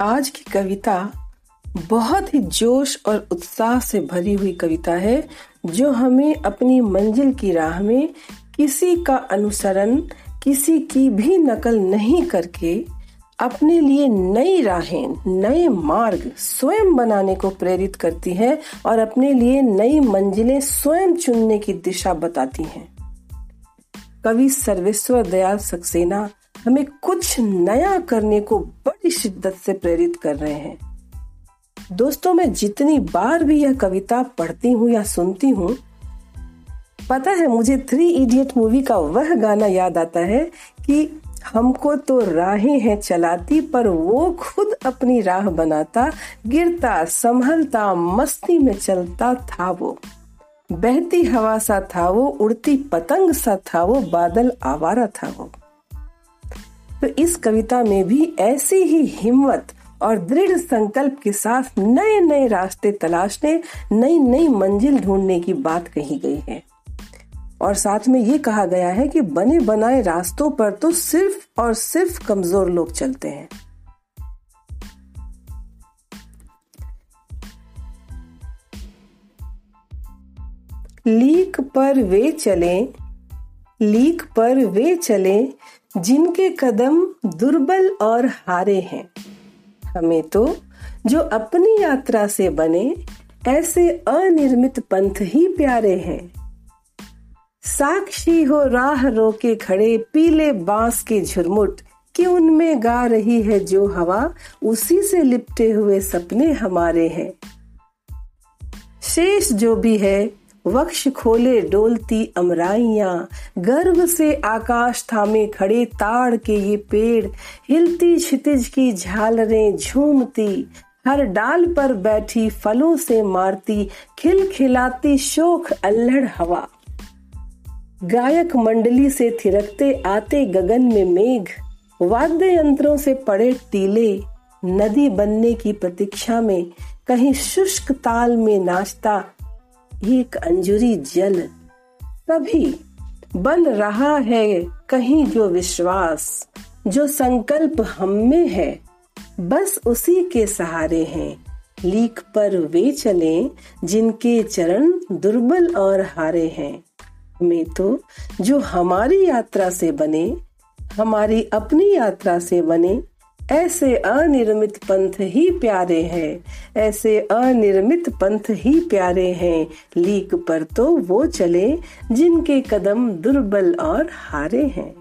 आज की कविता बहुत ही जोश और उत्साह से भरी हुई कविता है, जो हमें अपनी मंजिल की राह में किसी का अनुसरण, किसी की भी नकल नहीं करके अपने लिए नई राहें, नए मार्ग स्वयं बनाने को प्रेरित करती है और अपने लिए नई मंजिलें स्वयं चुनने की दिशा बताती हैं। कवि सर्वेश्वर दयाल सक्सेना हमें कुछ नया करने को बड़ी शिद्दत से प्रेरित कर रहे हैं। दोस्तों, मैं जितनी बार भी यह कविता पढ़ती हूँ या सुनती हूँ, पता है मुझे थ्री इडियट मूवी का वह गाना याद आता है कि हमको तो राहें हैं चलाती, पर वो खुद अपनी राह बनाता, गिरता, संभलता, मस्ती में चलता था वो। बहती हवा सा था वो, उड़ती पतंग सा था वो, बादल आवारा था वो। तो इस कविता में भी ऐसी ही हिम्मत और दृढ़ संकल्प के साथ नए नए रास्ते तलाशने नई नई मंजिल ढूँढने की बात कही गई है। और साथ में ये कहा गया है कि बने बनाए रास्तों पर तो सिर्फ़ और सिर्फ़ कमज़ोर लोग चलते हैं। लीक पर वे चले, लीक पर वे चले जिनके कदम दुर्बल और हारे हैं। हमें तो जो अपनी यात्रा से बने, ऐसे अनिर्मित पंथ ही प्यारे हैं। साक्षी हो राह रोके खड़े, पीले बाँस के झुरमुट, कि उनमें गा रही है जो हवा, उसी से लिपटे हुए सपने हमारे हैं। शेष जो भी है वक्ष खोले डोलती अमराइया, गर्व से आकाश थामे खड़े ताड़ के ये पेड़, हिलती क्षितिज की झालरें झूमती, हर डाल पर बैठी फलों से मारती, खिल खिलाती शोक अल्हड़ हवा। गायक मंडली से थिरकते आते गगन में मेघ, वाद्य यंत्रों से पड़े टीले, नदी बनने की प्रतीक्षा में कहीं शुष्क ताल में नाचता एक अंजुरी जल तभी बन रहा है कहीं जो विश्वास, जो संकल्प हम में है। बस उसी के सहारे हैं। लीक पर वे चले, जिनके चरण दुर्बल और हारे हैं। में तो जो हमारी यात्रा से बने, हमारी अपनी यात्रा से बने ऐसे अनिर्मित पंथ ही प्यारे हैं, ऐसे अनिर्मित पंथ ही प्यारे हैं। लीक पर तो वो चले जिनके कदम दुर्बल और हारे हैं।